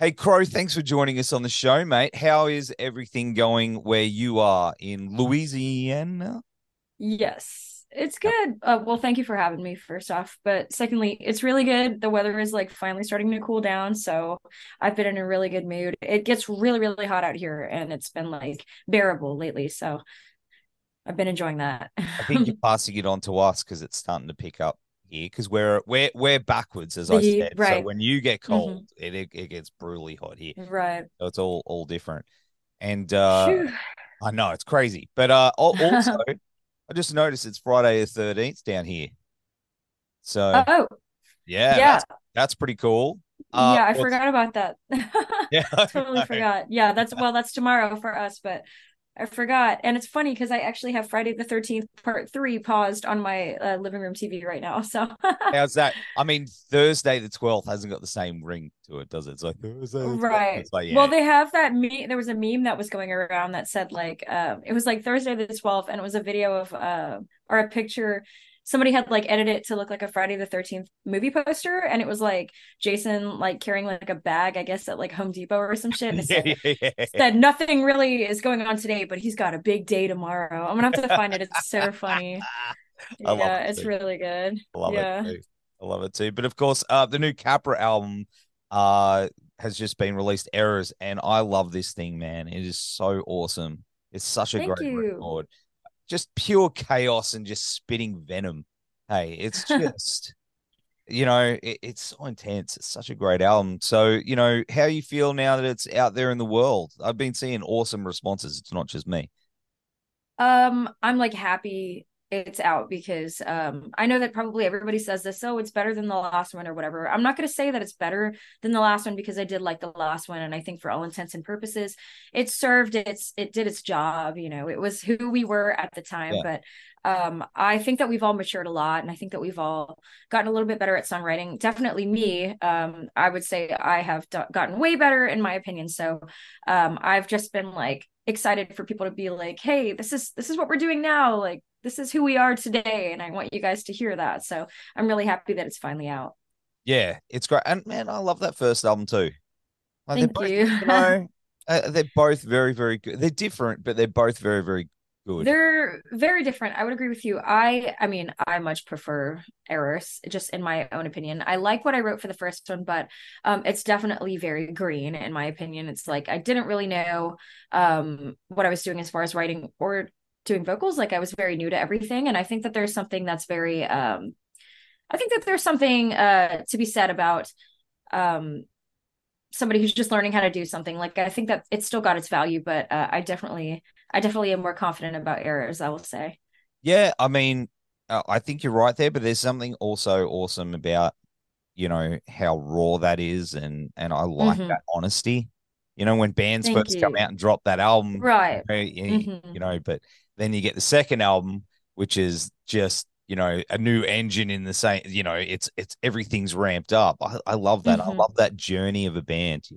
Hey, Crow, thanks for joining us on the show, mate. How is everything going where you are in Louisiana? Yes, it's good. Uh, well, thank you for having me, first off. But secondly, it's really good. The weather is like finally starting to cool down. So I've been in a really good mood. It gets really, really hot out here and it's been like bearable lately. So I've been enjoying that. I think you're passing it on to us because it's starting to pick up here because we're we're we're backwards as I said. right. So when you get Mm-hmm. cold, it, it it gets brutally hot here. Right. So it's all all different. And uh Phew. I know it's crazy. But uh also I just noticed it's Friday the thirteenth down here. So Oh, yeah, yeah. that's that's pretty cool. Uh, yeah, I forgot about that. Yeah, totally forgot. Yeah, that's well, that's tomorrow for us, but I forgot. And it's funny because I actually have Friday the 13th part three paused on my uh, living room TV right now. So How's that? I mean, Thursday the twelfth hasn't got the same ring to it, does it? It's like Thursday 12th. right. It's like, yeah. Well, they have that me there was a meme that was going around that said like um it was like Thursday the 12th and it was a video of uh or a picture somebody had like edited it to look like a Friday the 13th movie poster and it was like Jason like carrying like a bag I guess at like Home Depot or some shit and yeah, said, yeah, yeah. said nothing really is going on today but he's got a big day tomorrow. I'm to have to find it. It's so funny. Yeah, it it's really good. I love yeah. it too. I love it too. But of course, uh, the new Capra album uh has just been released, Errors, and I love this thing, man. It is so awesome. It's such a Thank great you. record. Just pure chaos and just spitting venom. Hey, it's just you know, it, it's so intense. It's such a great album. So, you know, how you feel now that it's out there in the world? I've been seeing awesome responses. It's not just me. Um, I'm like happy it's out because um I know that probably everybody says this, oh, it's better than the last one or whatever. I'm not gonna say that it's better than the last one because I did like the last one, and I think for all intents and purposes, it served its it did its job, you know, it was who we were at the time. Yeah. But um I think that we've all matured a lot and I think that we've all gotten a little bit better at songwriting. Definitely me. Um, I would say I have do- gotten way better in my opinion. So um I've just been like excited for people to be like hey this is this is what we're doing now like this is who we are today and i want you guys to hear that so i'm really happy that it's finally out Yeah, it's great. And man, I love that first album too. Like, Thank both, you. know, uh, they're both very, very good. They're different, but they're both very, very good. they're very different. I would agree with you. I i mean i much prefer errors just in my own opinion. I like what i wrote for the first one but um it's definitely very green in my opinion. It's like i didn't really know um what i was doing as far as writing or doing vocals. Like i was very new to everything and i think that there's something that's very um i think that there's something uh to be said about um somebody who's just learning how to do something like i think that it's still got its value but uh, i definitely i definitely am more confident about errors i will say Yeah, I mean, uh, I think you're right there, but there's something also awesome about, you know, how raw that is, and and I like Mhm. that honesty. You know, when bands Thank first come out and drop that album, right you know, you, Mhm. you know, but then you get the second album, which is just you know a new engine in the same. You know, it's it's everything's ramped up. I, I love that. I Mhm. love that journey of a band.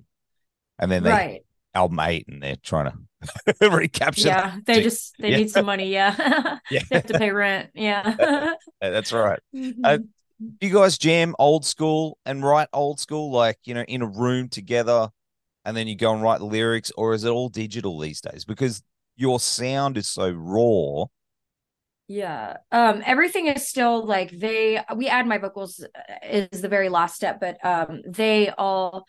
And then they right album eight, and they're trying to recapture. yeah they just they Yeah. need some money yeah Yeah. they have to pay rent yeah That's right. Mhm. Uh, you guys jam old school and write old school, like you know, in a room together, and then you go and write the lyrics, or is it all digital these days? Because your sound is so raw. Yeah. Um everything is still like they we add my vocals uh, is the very last step, but um they all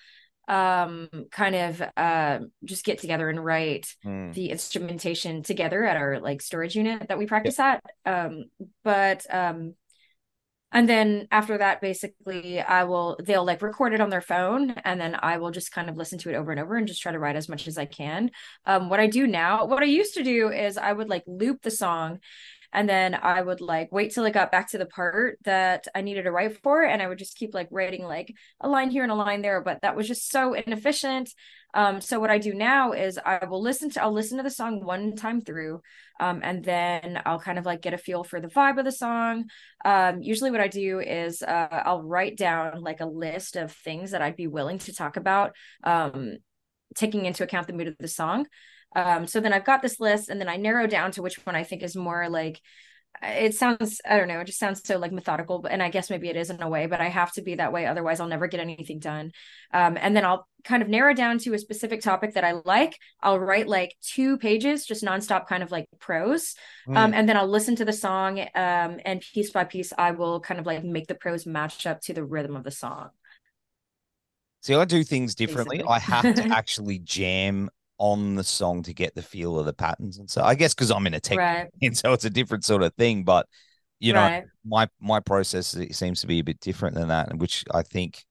um kind of uh just get together and write Hmm. the instrumentation together at our like storage unit that we practice at. Um but um and then after that basically I will they'll like record it on their phone and then I will just kind of listen to it over and over and just try to write as much as I can. Um what I do now, what I used to do is I would like loop the song and then I would like wait till it got back to the part that I needed to write for, and I would just keep like writing like a line here and a line there. But that was just so inefficient. Um, so what I do now is I will listen to I'll listen to the song one time through, um, and then I'll kind of like get a feel for the vibe of the song. Um, usually what I do is uh, I'll write down like a list of things that I'd be willing to talk about, um, taking into account the mood of the song. Um, so then I've got this list, and then I narrow down to which one I think is more like it sounds i don't know it just sounds so like methodical but and i guess maybe it is in a way but i have to be that way otherwise i'll never get anything done um, and then i'll kind of narrow down to a specific topic that i like i'll write like two pages just nonstop kind of like prose mm. um, and then i'll listen to the song um, and piece by piece i will kind of like make the prose match up to the rhythm of the song See, I do things differently. Basically. I have to actually jam on the song to get the feel of the patterns and so I guess because I'm in a tech right. and so it's a different sort of thing. But you know, right. my my process seems to be a bit different than that, which I think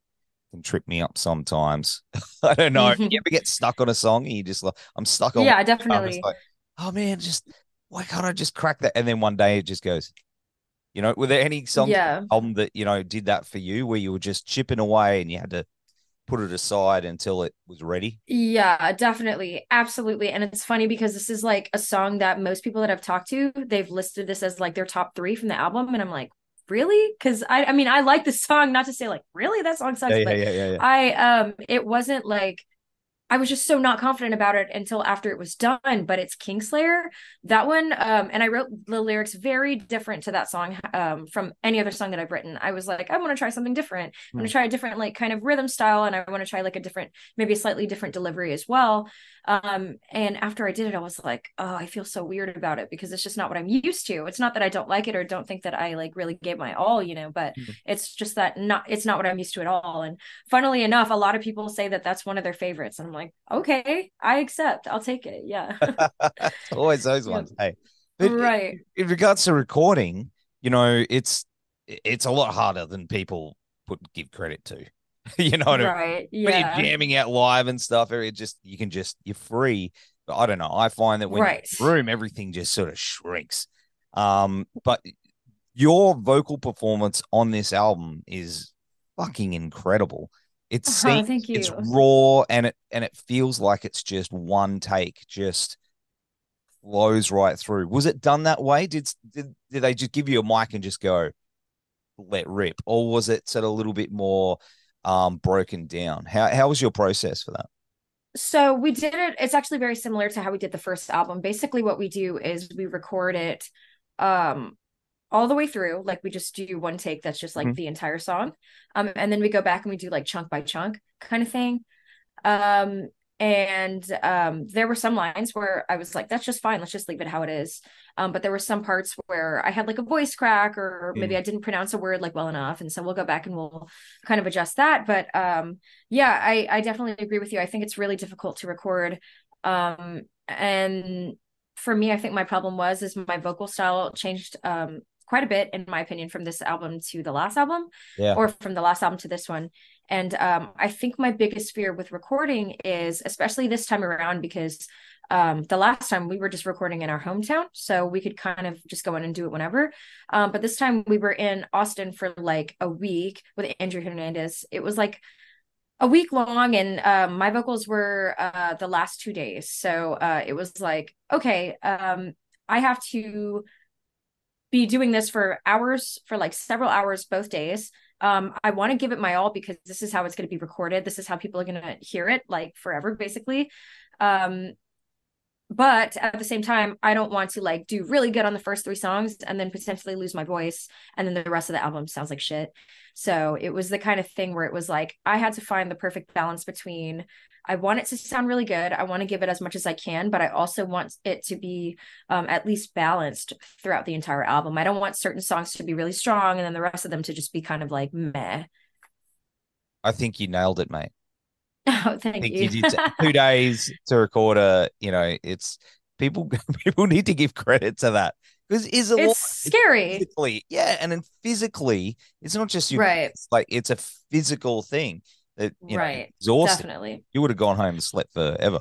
can trip me up sometimes. I don't know. If you ever get stuck on a song and you just like I'm stuck on Yeah, definitely. Like, oh man, just why can't I just crack that? And then one day it just goes. You know, were there any songs yeah. album that you know did that for you, where you were just chipping away and you had to put it aside until it was ready? Yeah, definitely. Absolutely. And it's funny because this is like a song that most people that I've talked to, they've listed this as like their top three from the album. And I'm like, really? Because I I mean I like the song, not to say like, really, that song sucks, yeah, but yeah, yeah, I um it wasn't like I was just so not confident about it until after it was done. But it's Kingslayer, that one. Um, and I wrote the lyrics very different to that song um, from any other song that I've written. I was like, I want to try something different. I'm going to hmm. try a different, like, kind of rhythm style. And I want to try, like, a different, maybe a slightly different delivery as well. Um, and after I did it, I was like, oh, I feel so weird about it because it's just not what I'm used to. It's not that I don't like it or don't think that I, like, really gave my all, you know, but mm-hmm. it's just that not, it's not what I'm used to at all. And funnily enough, a lot of people say that that's one of their favorites. And I'm like, okay I accept. I'll take it. Yeah. always those ones. Hey. But right. In, in regards to recording, you know, it's it's a lot harder than people put give credit to. you know what right. I mean? Yeah. When you're jamming out live and stuff, it just you can just you're free. But I don't know. I find that when right. room, everything just sort of shrinks. Um, but your vocal performance on this album is fucking incredible. It's oh, it's raw and it and it feels like it's just one take, just flows right through. Was it done that way? Did did, did they just give you a mic and just go let rip, or was it sort of a little bit more um, broken down? How how was your process for that? So we did it. It's actually very similar to how we did the first album. Basically, what we do is we record it um all the way through like we just do one take that's just like mm-hmm. the entire song. Um and then we go back and we do like chunk by chunk kind of thing. Um and um there were some lines where i was like that's just fine. Let's just leave it how it is. Um but there were some parts where i had like a voice crack or maybe mm. i didn't pronounce a word like well enough. And so we'll go back and we'll kind of adjust that. But um yeah i i definitely agree with you. I think it's really difficult to record. Um and for me i think my problem was is my vocal style changed um quite a bit in my opinion from this album to the last album yeah. or from the last album to this one. And um, i think my biggest fear with recording is especially this time around because um, the last time we were just recording in our hometown so we could kind of just go in and do it whenever. Um, but this time we were in austin for like a week with andrew hernandez. It was like a week long and um, my vocals were uh, the last two days. So uh, it was like okay um, i have to be doing this for hours, for like several hours both days. Um, I want to give it my all because this is how it's going to be recorded. This is how people are going to hear it like forever, basically. Um, but at the same time, I don't want to like do really good on the first three songs and then potentially lose my voice. And then the rest of the album sounds like shit. So it was the kind of thing where it was like I had to find the perfect balance between I want it to sound really good. I want to give it as much as I can, but I also want it to be um, at least balanced throughout the entire album. I don't want certain songs to be really strong and then the rest of them to just be kind of like meh. I think you nailed it, mate. Oh, thank you. you two days to record a. You know, it's people. People need to give credit to that because is a it's lot, scary. yeah, and then physically, it's not just you. Right. It's like it's a physical thing. That you right. know, exhausting. Definitely. You would have gone home and slept forever.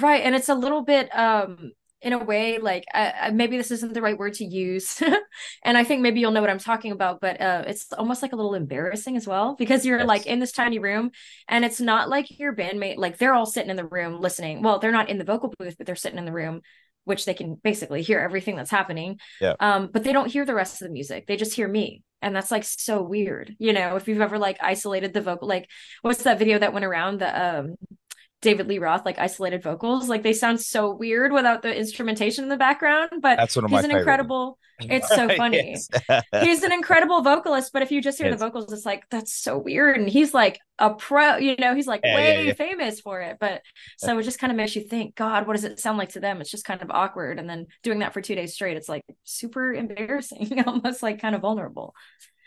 Right, and it's a little bit um in a way like uh, maybe this isn't the right word to use and i think maybe you'll know what i'm talking about but uh, it's almost like a little embarrassing as well because you're yes. like in this tiny room and it's not like your bandmate like they're all sitting in the room listening. Well they're not in the vocal booth but they're sitting in the room which they can basically hear everything that's happening. Yeah. Um but they don't hear the rest of the music. They just hear me and that's like so weird you know if you've ever like isolated the vocal like what's that video that went around the um David Lee Roth like isolated vocals. Like they sound so weird without the instrumentation in the background, but That's one of he's an incredible it's so funny. Yes. he's an incredible vocalist, but if you just hear Yes. the vocals, it's like that's so weird. And he's like a pro, you know, he's like Yeah, way yeah, yeah. famous for it. But so it just kind of makes you think, God, what does it sound like to them? It's just kind of awkward. And then doing that for two days straight, it's like super embarrassing, almost like kind of vulnerable.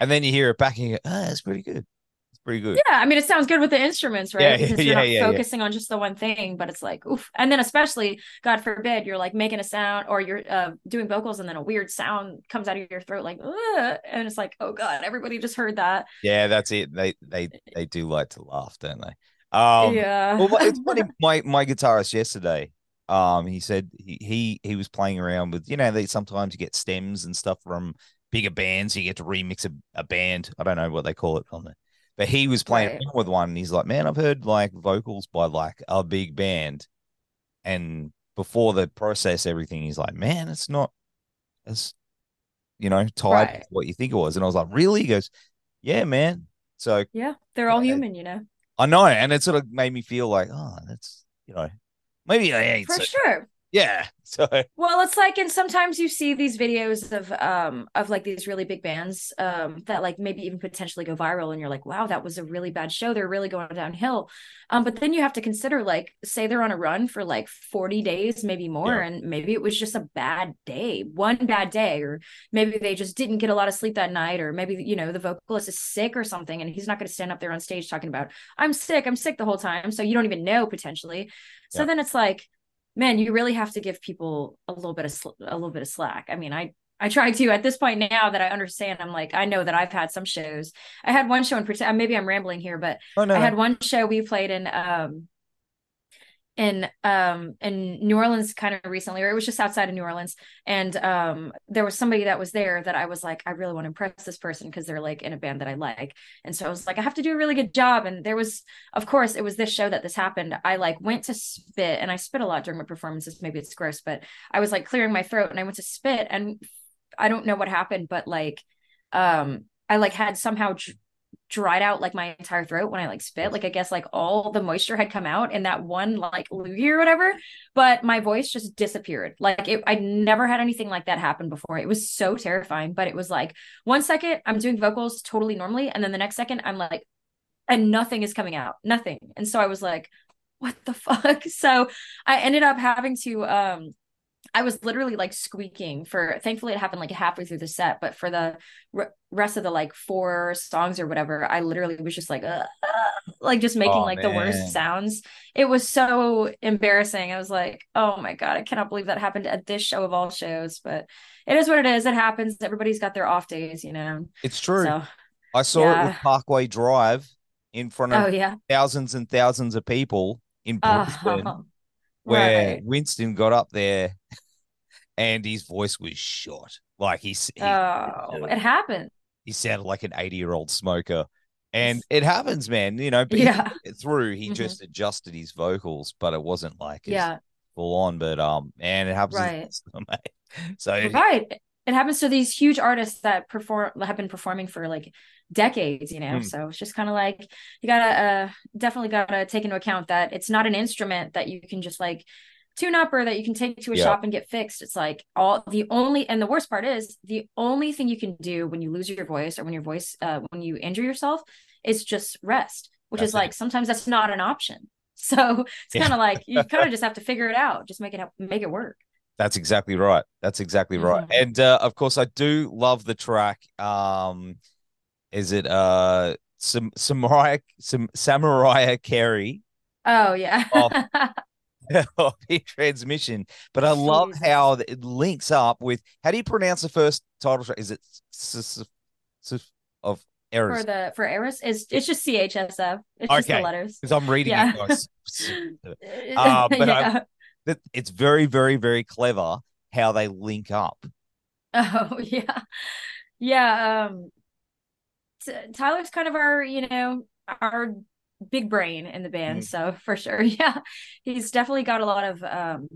and then you hear it back and you go, ah, it's pretty good. Pretty good. Yeah, I mean, it sounds good with the instruments, right? Yeah, because yeah, you're not yeah, focusing on just the one thing, but it's like, oof. And then, especially, God forbid, you're like making a sound or you're uh, doing vocals and then a weird sound comes out of your throat, like, Ugh, and it's like, oh God, everybody just heard that. Yeah, that's it. They they they do like to laugh, don't they? Um yeah. well it's funny, my my guitarist yesterday, um, he said he he he was playing around with, you know, they sometimes you get stems and stuff from bigger bands, you get to remix a, a band. I don't know what they call it on there. But he was playing Right. with one and he's like, Man, I've heard like vocals by like a big band. And before the process everything, he's like, Man, it's not as you know, tied Right. to what you think it was. And I was like, Really? He goes, Yeah, man. So yeah, they're all human, you know, I know, and it sort of made me feel like, oh, that's you know, maybe I ain't. for so- sure. Yeah. So Well, it's like, and sometimes you see these videos of um of like these really big bands um that like maybe even potentially go viral, and you're like, wow, that was a really bad show. They're really going downhill. Um, but then you have to consider like, say they're on a run for like 40 days, maybe more, Yeah. and maybe it was just a bad day, one bad day, or maybe they just didn't get a lot of sleep that night, or maybe you know the vocalist is sick or something, and he's not going to stand up there on stage talking about I'm sick, I'm sick the whole time, so you don't even know potentially. So Yeah. then it's like man you really have to give people a little bit of sl- a little bit of slack. I mean i i try to at this point now that i understand i'm like i know that i've had some shows. I had one show in particular maybe i'm rambling here but oh no, i had one show we played in um in um in New Orleans kind of recently or it was just outside of New Orleans. And um there was somebody that was there that I was like I really want to impress this person because they're like in a band that I like. And so I was like I have to do a really good job. And there was of course it was this show that this happened. I like went to spit and I spit a lot during my performances. Maybe it's gross but I was like clearing my throat and I went to spit and I don't know what happened but like um I like had somehow dried out like my entire throat when I like spit. Like I guess like all the moisture had come out in that one like loogie or whatever, but my voice just disappeared. Like it, I never had anything like that happen before. It was so terrifying. But it was like one second I'm doing vocals totally normally, and then the next second I'm like, and nothing is coming out, nothing. And so I was like, what the fuck? So I ended up having to um I was literally like squeaking for thankfully it happened like halfway through the set, but for the re- rest of the like four songs or whatever, I literally was just like uh, uh, like just making Oh, like the worst sounds. It was so embarrassing. I was like, "Oh my god, I cannot believe that happened at this show of all shows." But it is what it is. It happens. Everybody's got their off days, you know. It's true. So, I saw it with Parkway Drive in front of oh yeah. thousands and thousands of people in Brisbane, Oh, where right. Winston got up there and his voice was shot. Like he's he, Oh, it happened. he sounded like an 80 year old smoker. And it happens, man. You know, Yeah. through. He Mhm. just adjusted his vocals, but it wasn't like Yeah. full on. But um, and it happens. Right. So right it happens to these huge artists that perform have been performing for like decades you know? Hmm. so it's just kind of like you gotta uh definitely gotta take into account that it's not an instrument that you can just like tune up or that you can take to a Yeah. shop and get fixed. It's like all the only and the worst part is the only thing you can do when you lose your voice or when your voice uh when you injure yourself is just rest which That's is like sometimes that's not an option. So it's kind of like you kind of just have to figure it out. Just make it make it work That's exactly right. That's exactly right. Mhm. And uh, of course, I do love the track. Um, is it uh, Sam- Samurai Sam- Samurai Carey oh yeah Oh, of transmission? But I love how it links up with. How do you pronounce the first title track? Is it s- s- of for the for Errors it's it's just CHSF. It's just the Okay. letters. Because I'm reading Yeah. it. guys. Uh, but I- yeah. That it's very, very, very clever how they link up. Oh yeah. Yeah. Um T- Tyler's kind of our, you know, our big brain in the band. Mm. So for sure. Yeah. He's definitely got a lot of um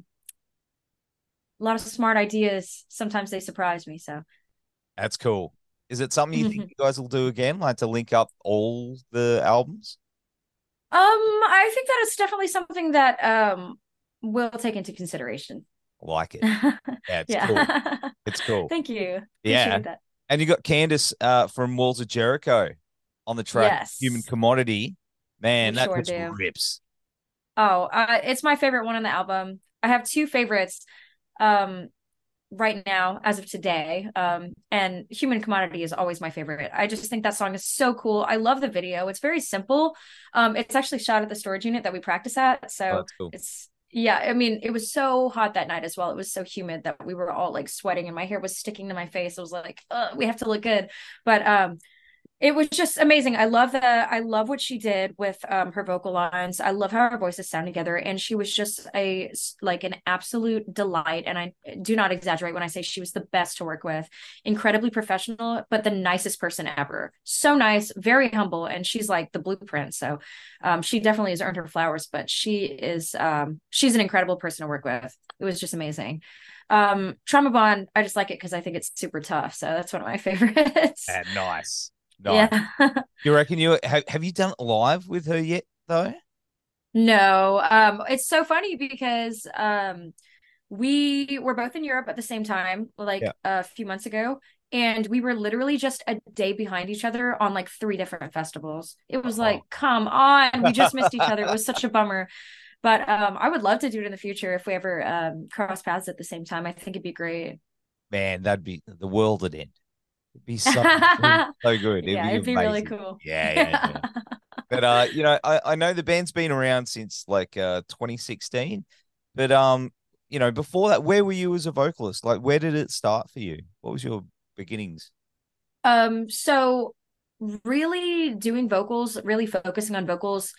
a lot of smart ideas. Sometimes they surprise me. So That's cool. Is it something you Mm-hmm. think you guys will do again, like to link up all the albums? Um, I think that is definitely something that um we'll take into consideration. Like it. Yeah, it's cool. It's cool. Thank you. Yeah. And you got Candace uh, from Walls of Jericho on the track Yes. Human Commodity. Man, We that sure rips. Oh, uh, it's my favorite one on the album. I have two favorites um right now as of today. Um and Human Commodity is always my favorite. I just think that song is so cool. I love the video. It's very simple. Um it's actually shot at the storage unit that we practice at. Oh, So that's cool. it's yeah, I mean, it was so hot that night as well. It was so humid that we were all like sweating and my hair was sticking to my face. I was like, we have to look good. But um it was just amazing. I love the I love what she did with um, her vocal lines. I love how her voices sound together, and she was just a like an absolute delight. And I do not exaggerate when I say she was the best to work with. Incredibly professional, but the nicest person ever. So nice, very humble, and she's like the blueprint. So um, she definitely has earned her flowers. But she is um, she's an incredible person to work with. It was just amazing. Um, Trauma Bond, I just like it because I think it's super tough. So that's one of my favorites. Yeah, nice. Nice. Yeah. You reckon you have, have you done it live with her yet though? No, um, it's so funny because um, we were both in Europe at the same time, like Yeah. a few months ago, and we were literally just a day behind each other on like three different festivals. It was Oh. like, come on, we just missed each other. It was such a bummer. But um, I would love to do it in the future if we ever um, cross paths at the same time. I think it'd be great. Man, that'd be the world would end. It'd be so, so good. It'd yeah, be it'd be really cool. Yeah, yeah, yeah. But uh, you know, I, I know the band's been around since like uh 2016. But um, you know, before that, where were you as a vocalist? Like where did it start for you? What was your beginnings? Um, so really doing vocals, really focusing on vocals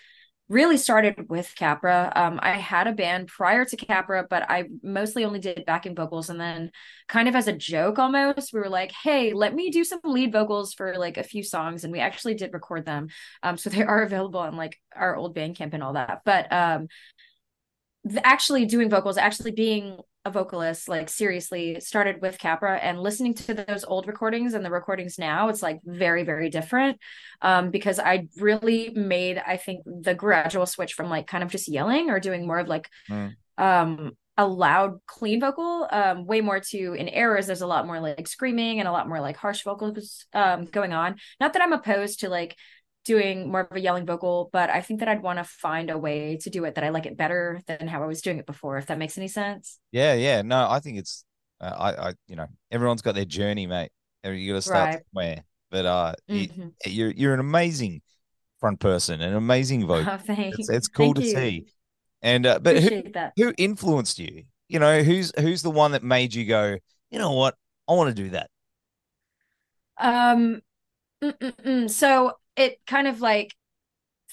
really started with Capra. Um, I had a band prior to Capra, but I mostly only did backing vocals. And then, kind of as a joke almost, we were like, hey, let me do some lead vocals for like a few songs. And we actually did record them. Um, so they are available on like our old Bandcamp and all that. But um, actually doing vocals, actually being a vocalist, like seriously, started with Capra and listening to those old recordings and the recordings now, it's like very, very different. Um, because I really made, I think, the gradual switch from like kind of just yelling or doing more of like Mm. um a loud, clean vocal, um, way more to in errors, there's a lot more like screaming and a lot more like harsh vocals um going on. Not that I'm opposed to like doing more of a yelling vocal, but I think that I'd want to find a way to do it that I like it better than how I was doing it before, if that makes any sense. Yeah, yeah. No, I think it's uh, I, I, you know, everyone's got their journey, mate. You got to start Right. somewhere. But uh, you, Mhm. you're you're an amazing front person, an amazing vocal. Oh, It's it's cool thank to you. see. And uh, but who, that. who influenced you? You know, who's who's the one that made you go, you know what, I want to do that. Um, mm-mm-mm. so it kind of like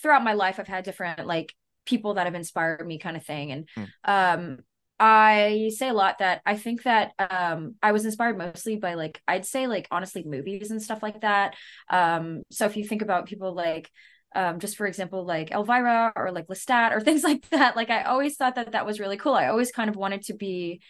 throughout my life, I've had different like people that have inspired me, kind of thing. And Hmm. um, I say a lot that I think that um I was inspired mostly by like I'd say like honestly movies and stuff like that. Um, so if you think about people like um just for example like Elvira or like Lestat or things like that, like I always thought that that was really cool. I always kind of wanted to be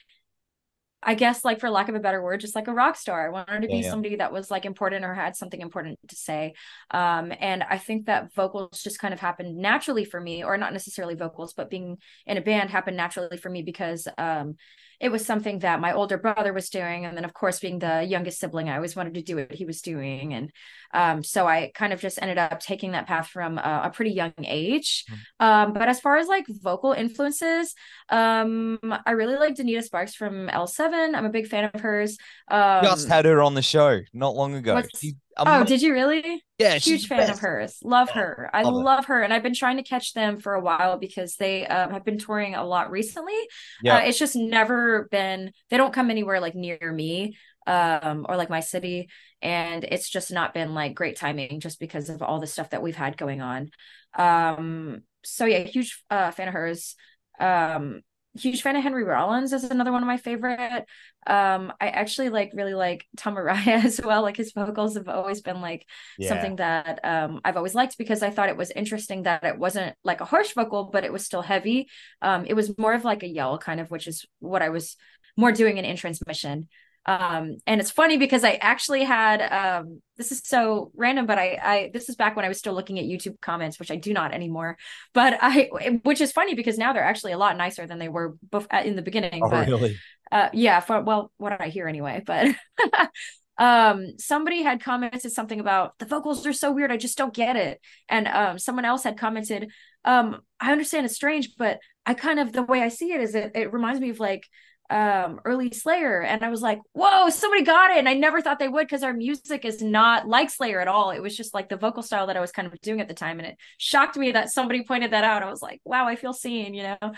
I guess like for lack of a better word, just like a rock star. I wanted to be yeah. somebody that was like important or had something important to say. Um, and I think that vocals just kind of happened naturally for me, or not necessarily vocals, but being in a band happened naturally for me because um it was something that my older brother was doing. And then of course being the youngest sibling, I always wanted to do what he was doing. And um, so I kind of just ended up taking that path from uh, a pretty young age. Um, but as far as like vocal influences, um, I really like Donita Sparks from L7. I'm a big fan of hers. Um, Just had her on the show not long ago. She, oh, did you really? yeah, Huge fan of hers. Love her. I love her. her, and I've been trying to catch them for a while because they um, have been touring a lot recently. Yeah, Uh, it's just never been. They don't come anywhere like near me, um, or like my city, and it's just not been like great timing just because of all the stuff that we've had going on. Um, so yeah, huge uh, fan of hers. Um, huge fan of Henry Rollins is another one of my favorite. Um, I actually like really like Tom Araya as well. Like his vocals have always been like yeah. something that um I've always liked because I thought it was interesting that it wasn't like a harsh vocal, but it was still heavy. Um, it was more of like a yell kind of, which is what I was more doing in in transmission. Um, and it's funny because I actually had um, this is so random, but I, I this is back when I was still looking at YouTube comments, which I do not anymore. But I, which is funny because now they're actually a lot nicer than they were bef- in the beginning. Oh, but really? uh, yeah, for well, what did I hear anyway? But um somebody had commented something about the vocals are so weird i just don't get it and um someone else had commented um i understand it's strange but i kind of the way i see it is it, it reminds me of like um early slayer and i was like whoa somebody got it and i never thought they would because our music is not like slayer at all it was just like the vocal style that i was kind of doing at the time and it shocked me that somebody pointed that out i was like wow i feel seen you know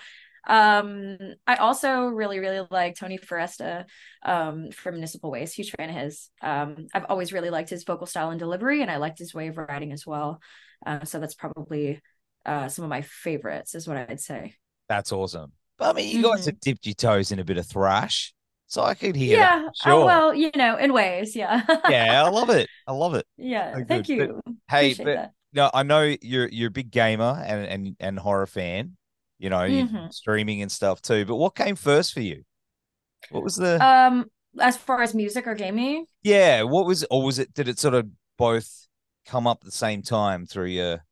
um, I also really, really like Tony Foresta um, from Municipal Waste. Huge fan of his. Um, I've always really liked his vocal style and delivery, and I liked his way of writing as well. Uh, so that's probably uh, some of my favorites, is what I'd say. That's awesome. But I mean, you guys Mhm. have dipped your toes in a bit of thrash, so I could hear Yeah. that. Oh, Sure. well, you know, in ways. Yeah. yeah, I love it. I love it. yeah. Oh, Thank good. But, you. Hey, but no, I know you're you're a big gamer and and and horror fan. You know, you Mhm. streaming and stuff too. But what came first for you? What was the Um, as far as music or gaming, yeah? What was or was it? Did it sort of both come up at the same time through your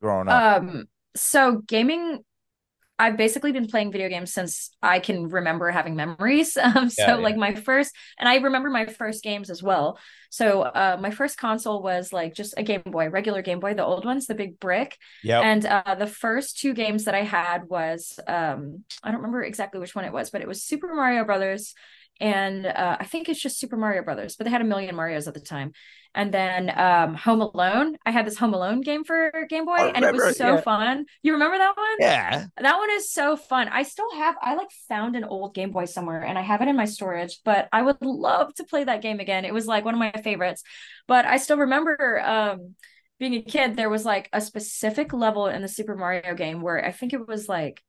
growing up? Um, so gaming, I've basically been playing video games since I can remember having memories. Um, so Yeah, like my first, and I remember my first games as well. So uh, my first console was like just a Game Boy, regular Game Boy, the old ones, the big brick. Yep. And uh, the first two games that I had was um, I don't remember exactly which one it was, but it was Super Mario Brothers, and uh, I think it's just Super Mario Brothers, but they had a million Mario's at the time. And then um, Home Alone, I had this Home Alone game for Game Boy, and it was so yeah. fun. You remember that one? yeah. That one is so fun. I still have, I like found an old Game Boy somewhere and I have it in my storage, but I would love to play that game again. It was like one of my favorites. But I still remember um being a kid, there was like a specific level in the Super Mario game where I think it was like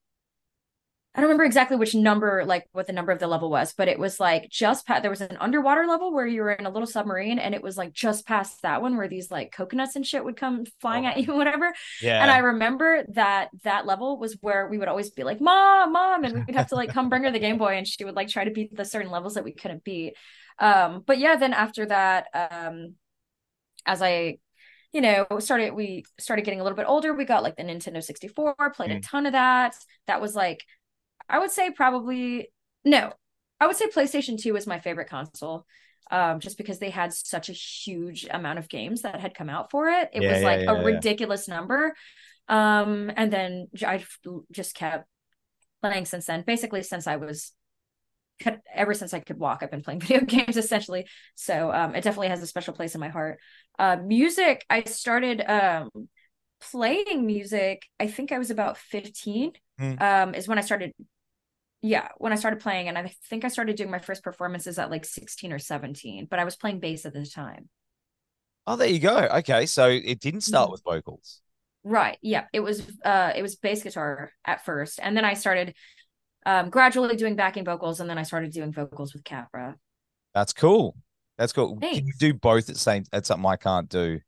I don't remember exactly which number, like what the number of the level was, but it was like just past, there was an underwater level where you were in a little submarine and it was like just past that one where these like coconuts and shit would come flying at Oh. you, whatever. Yeah. And I remember that that level was where we would always be like, Mom, Mom, and we'd have to like come bring her the Game Boy and she would like try to beat the certain levels that we couldn't beat. Um, but yeah, then after that, um, as I, you know, started we started getting a little bit older, we got like the Nintendo 64, played a Mm. ton of that. That was like, I would say probably no, I would say PlayStation 2 was my favorite console. Um, just because they had such a huge amount of games that had come out for it. It Yeah, was yeah, like yeah, a ridiculous number. Um, and then I just kept playing since then. Basically, since I was ever since I could walk, I've been playing video games essentially. So um, it definitely has a special place in my heart. Uh, music, I started um playing music. I think I was about 15. Hmm. Um, is when I started. Yeah, when I started playing, and I think I started doing my first performances at like 16 or 17, but I was playing bass at the time. Oh, there you go. Okay, so it didn't start Mhm. with vocals. Right. Yeah. It was uh it was bass guitar at first. And then I started um gradually doing backing vocals and then I started doing vocals with Capra. That's cool. That's cool. Can you do both at the same? That's something I can't do.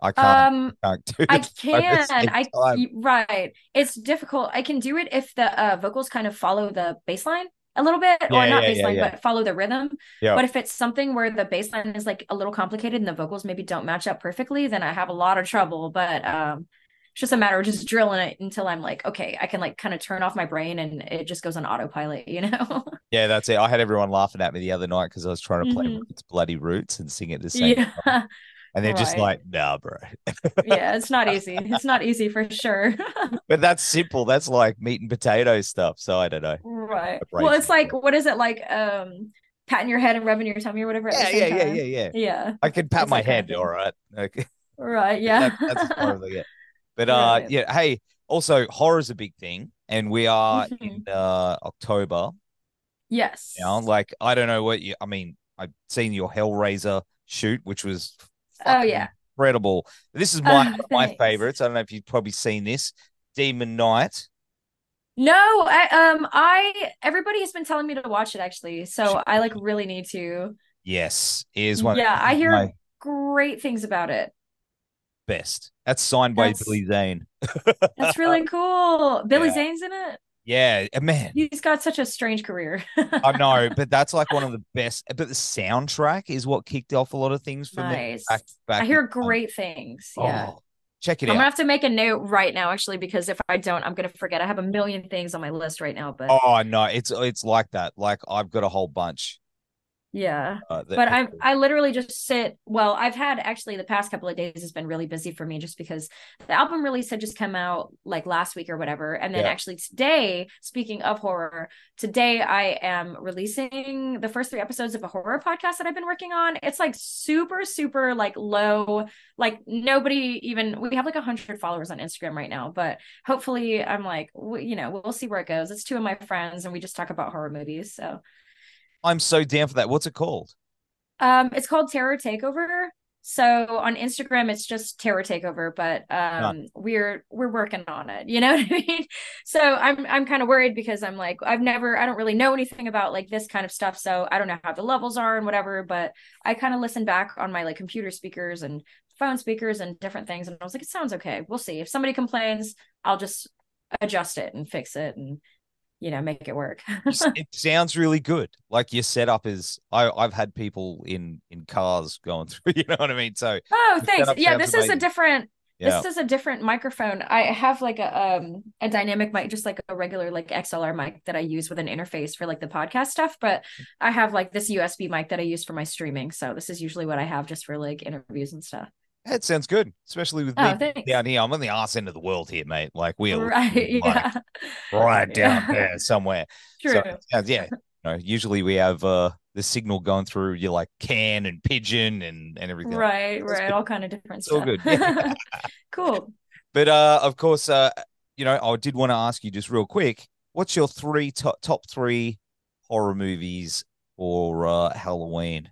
I can't. Um can't do I at the can. I time. right. It's difficult. I can do it if the uh vocals kind of follow the bass line a little bit or Yeah, not yeah, bass line yeah. but follow the rhythm. Yeah. But if it's something where the bass line is like a little complicated and the vocals maybe don't match up perfectly, then I have a lot of trouble, but um it's just a matter of just drilling it until I'm like, okay, I can like kind of turn off my brain and it just goes on autopilot, you know? Yeah, that's it. I had everyone laughing at me the other night because I was trying to play Mhm. Roots Bloody Roots and sing it the same time. yeah. And they're just like, nah, bro. yeah, it's not easy. It's not easy for sure. But that's simple. That's like meat and potato stuff. So I don't know. right. Right. Well, it's like what is it like um patting your head and rubbing your tummy or whatever at Yeah, yeah, yeah, yeah, yeah. Yeah. I can pat It's my of head. All right. Okay. Right. Yeah. That, that's probably far as I get. But uh, Right. yeah. Hey, also horror's a big thing, and we are in uh October yes. now. Like, I don't know what you. I mean, I've seen your Hellraiser shoot, which was Oh, yeah. incredible. This is my Oh, one of my favorites. I don't know if you've probably seen this. Demon Knight. No, I um I everybody has been telling me to watch it actually. So I like really need to. Yes, is one. Yeah, I hear my great things about it. best. That's signed by That's- Billy Zane. That's really cool. Billy Yeah. Zane's in it. Yeah, uh, man. He's got such a strange career. I know, but that's like one of the best. But the soundtrack is what kicked off a lot of things for nice. me. Back, back I hear great things. Yeah. Oh, check it out. I'm out. gonna have to make a note right now, actually, because if I don't, I'm gonna forget. I have a million things on my list right now, but Oh no, it's it's like that. Like I've got a whole bunch. Yeah. Uh, that- But I I literally just sit. Well, I've had actually the past couple of days has been really busy for me, just because the album release had just come out like last week or whatever, and then Yeah. actually today, speaking of horror, today I am releasing the first three episodes of a horror podcast that I've been working on. It's like super super like low, like nobody even. We have like a hundred followers on Instagram right now, but hopefully I'm like you know we'll see where it goes. It's two of my friends, and we just talk about horror movies, so. I'm so down for that. What's it called? Um, it's called Terror Takeover. So on Instagram, it's just Terror Takeover, but um, we're we're working on it. You know what I mean? So I'm I'm kind of worried because I'm like I've never I don't really know anything about like this kind of stuff, so I don't know how the levels are and whatever. But I kind of listen back on my like computer speakers and phone speakers and different things, and I was like, it sounds okay. We'll see. If somebody complains, I'll just adjust it and fix it and you know make it work. It sounds really good. Like your setup is. I I've had people in in cars going through. You know what I mean? So oh, thanks. Yeah, this is a different yeah, This is a different microphone. I have like a um a dynamic mic, just like a regular like XLR mic that I use with an interface for like the podcast stuff. But I have like this USB mic that I use for my streaming. So this is usually what I have just for like interviews and stuff. That sounds good. Especially with Oh, me down here. I'm on the arse end of the world here, mate. Like we are Right. like, Yeah. right down Yeah. there somewhere. True. So yeah. You know, usually we have uh the signal going through you like can and pigeon and and everything. right. That's Right. All kind of different It's all stuff. good. cool. But uh, of course, uh, you know, I did want to ask you just real quick, what's your three top top three horror movies for uh, Halloween?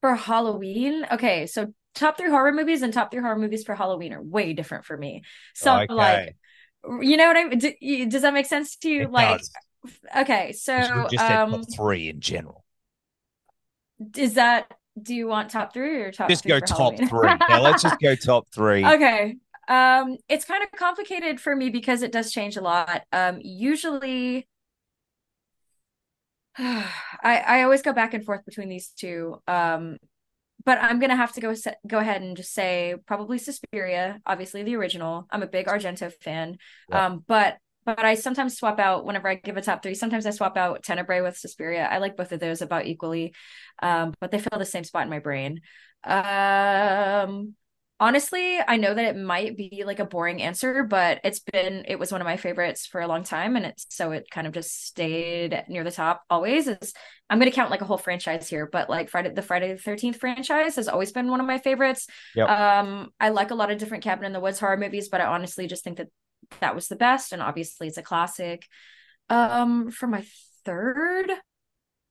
For Halloween, okay, so top three horror movies and top three horror movies for Halloween are way different for me. So Okay. like, you know what I mean? Do, does that make sense to you? It like, does. okay, so should've just said um, top three in general. is that? Do you want top three or top? Just three go top Halloween? three. Yeah, let's just go top three. Okay. Um, it's kind of complicated for me because it does change a lot. Um, usually, I I always go back and forth between these two. Um, but I'm gonna have to go se- go ahead and just say probably Suspiria, obviously the original. I'm a big Argento fan. Yeah. Um, but but I sometimes swap out whenever I give a top three. Sometimes I swap out Tenebrae with Suspiria. I like both of those about equally, um, but they fill the same spot in my brain. Um, honestly, I know that it might be like a boring answer, but it's been it was one of my favorites for a long time, and it's so it kind of just stayed near the top always. Is I'm gonna count like a whole franchise here, but like Friday the Friday the Thirteenth franchise has always been one of my favorites. Yep. Um, I like a lot of different Cabin in the Woods horror movies, but I honestly just think that that was the best, and obviously it's a classic. Um, for my third,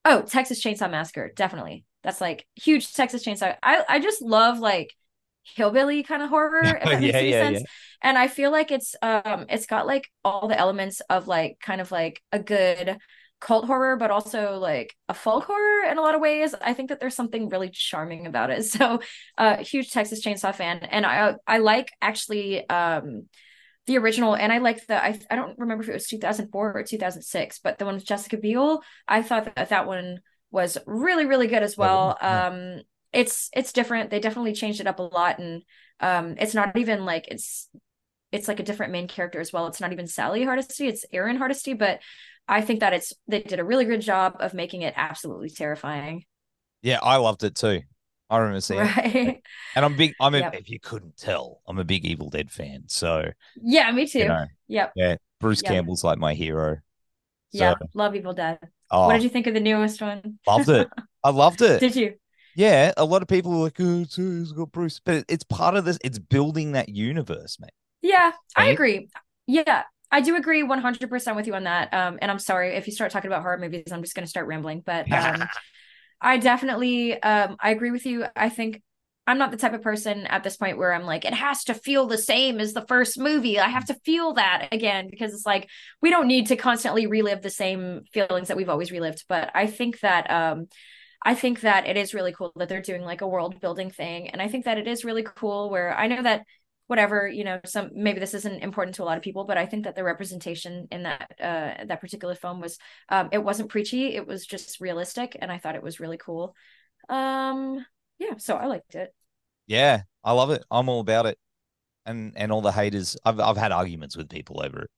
oh, Texas Chainsaw Massacre, definitely. That's like huge Texas Chainsaw. I I just love like hillbilly kind of horror, if that makes Yeah, any yeah, sense. And I feel like it's um it's got like all the elements of like kind of like a good cult horror, but also like a folk horror in a lot of ways. I think that there's something really charming about it. So uh huge Texas Chainsaw fan. And I I like actually um the original and I like the I I don't remember if it was 2004 or 2006, but the one with Jessica Biel, I thought that that one was really really good as well. Yeah. Um it's it's different. They definitely changed it up a lot and um it's not even like it's it's like a different main character as well. It's not even Sally Hardesty, it's Erin Hardesty, but I think that it's they did a really good job of making it absolutely terrifying. Yeah, I loved it too. I remember seeing it. And I'm big I'm a, Yep. if you couldn't tell, I'm a big Evil Dead fan. So yeah, me too. you know, Yep. yeah, Bruce Yeah. Campbell's like my hero. So, Yeah. Love Evil Dead. oh, What did you think of the newest one? loved it. I loved it. Did you? Yeah, a lot of people are like, oh, it's, it's got Bruce, but it's part of this. It's building that universe, mate. Yeah, I agree. Yeah, I do agree 100% with you on that. Um, and I'm sorry if you start talking about horror movies, I'm just going to start rambling. But um, I definitely, um, I agree with you. I think I'm not the type of person at this point where I'm like, it has to feel the same as the first movie. I have to feel that again because it's like we don't need to constantly relive the same feelings that we've always relived. But I think that, um, I think that it is really cool that they're doing like a world building thing. And I think that it is really cool where I know that whatever you know some maybe this isn't important to a lot of people but i think that the representation in that uh that particular film was um it wasn't preachy it was just realistic and i thought it was really cool um yeah so i liked it yeah i love it i'm all about it and and all the haters i've, I've had arguments with people over it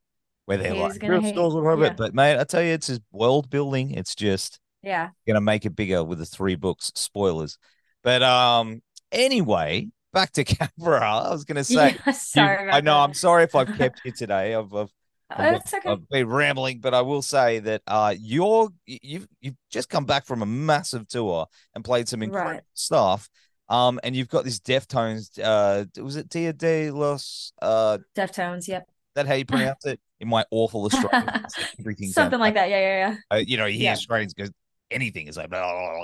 where they're Haters like gonna real hate. stores will Yeah. it but mate i tell you it's just world building it's just yeah gonna make it bigger with the three books spoilers but um anyway back to Capra. I was gonna say yeah sorry you- I know that. I'm sorry if I've kept you today. I've I've, I've, okay I've been rambling, but I will say that uh you're you've you've just come back from a massive tour and played some incredible Right. stuff. Um, and you've got this Deftones. Uh, was it Dia de los? Uh, deftones yep that how you pronounce it? In my awful Australian, something like that yeah yeah yeah Uh, you know, you hear Yeah. Australians go anything is like. Blah, blah, blah.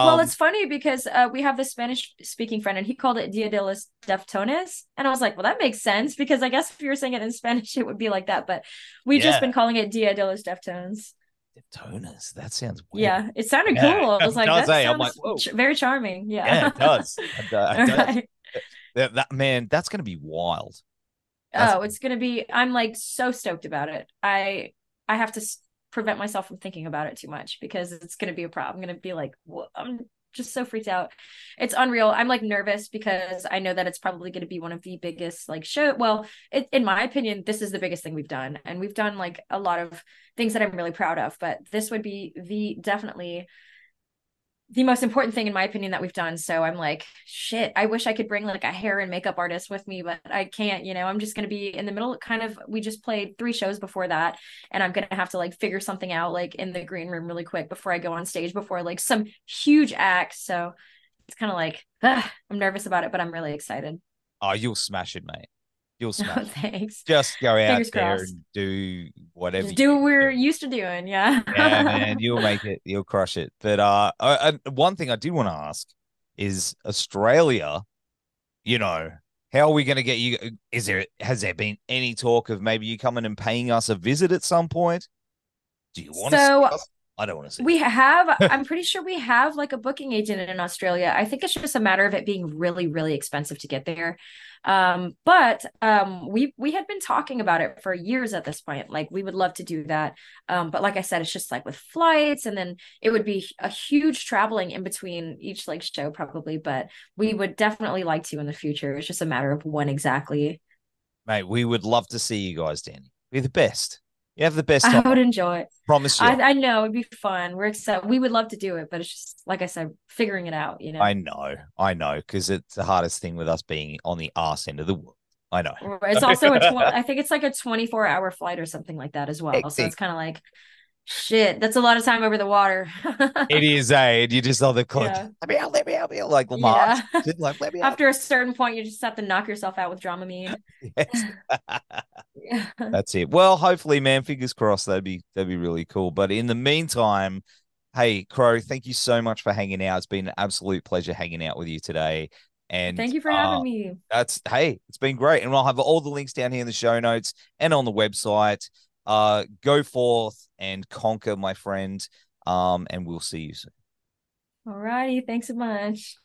Um, well, it's funny because uh, we have this Spanish speaking friend and he called it Dia de los Deftones. And I was like, well, that makes sense because I guess if you were saying it in Spanish, it would be like that. But we've Yeah. just been calling it Dia de los Deftones. Deftones. That sounds weird. Yeah, it sounded Yeah, cool. I was like, that? I'm sounds like, ch- very charming. Yeah. Yeah, it does. It do- it does. Right. That, that man, that's gonna be wild. That's- Oh, it's gonna be. I'm like so stoked about it. I I have to prevent myself from thinking about it too much because it's gonna be a problem. I'm gonna be like, "Wha- I'm just so freaked out. It's unreal. I'm like nervous because I know that it's probably gonna be one of the biggest like show. Well, it, in my opinion, this is the biggest thing we've done, and we've done like a lot of things that I'm really proud of. But this would be the definitely the most important thing in my opinion that we've done. So i'm like shit i wish i could bring like a hair and makeup artist with me but i can't you know? I'm just going to be in the middle kind of we just played three shows before that and i'm going to have to like figure something out like in the green room really quick before i go on stage before like some huge act. So it's kind of like ugh, i'm nervous about it but i'm really excited. Oh, you'll smash it, mate. You'll smash thanks Just go out Fingers there crossed. and do whatever. just do what we're do. used to doing yeah yeah, man, you'll make it. You'll crush it. But uh, uh, uh, one thing I do want to ask is Australia. You know, how are we going to get you? Is there has there been any talk of maybe you coming and paying us a visit at some point? Do you want to? So, us? I don't want to see. We have, I'm pretty sure we have like a booking agent in Australia. I think it's just a matter of it being really, really expensive to get there. Um, but um, we we had been talking about it for years at this point. Like we would love to do that. Um, but like I said, it's just like with flights, and then it would be a huge traveling in between each like show probably. But we would definitely like to in the future. It's just a matter of when exactly. Mate, we would love to see you guys, Danny. We're the best. You have the best I time. would enjoy it. Promise you. I, I know it'd be fun. We're excited. We would love to do it, but it's just like I said, figuring it out. You know. I know, I know, because it's the hardest thing with us being on the arse end of the world. I know. It's also a tw- I think it's like a 24 hour flight or something like that as well. So it's kind of like shit. That's a lot of time over the water. It is, eh? You just on the clock. Yeah. Let me out, let me out, let me out. Like Lamar. Yeah. Like, let me out. After a certain point, you just have to knock yourself out with Dramamine. Yes. Yeah. That's it. Well, hopefully, man, fingers crossed. That'd be that'd be really cool. But in the meantime, hey, Crow, thank you so much for hanging out. It's been an absolute pleasure hanging out with you today. And Thank you for uh, having me. That's hey, it's been great. And I'll have all the links down here in the show notes and on the website. Uh go forth and conquer, my friend. Um, and we'll see you soon. All righty. Thanks so much.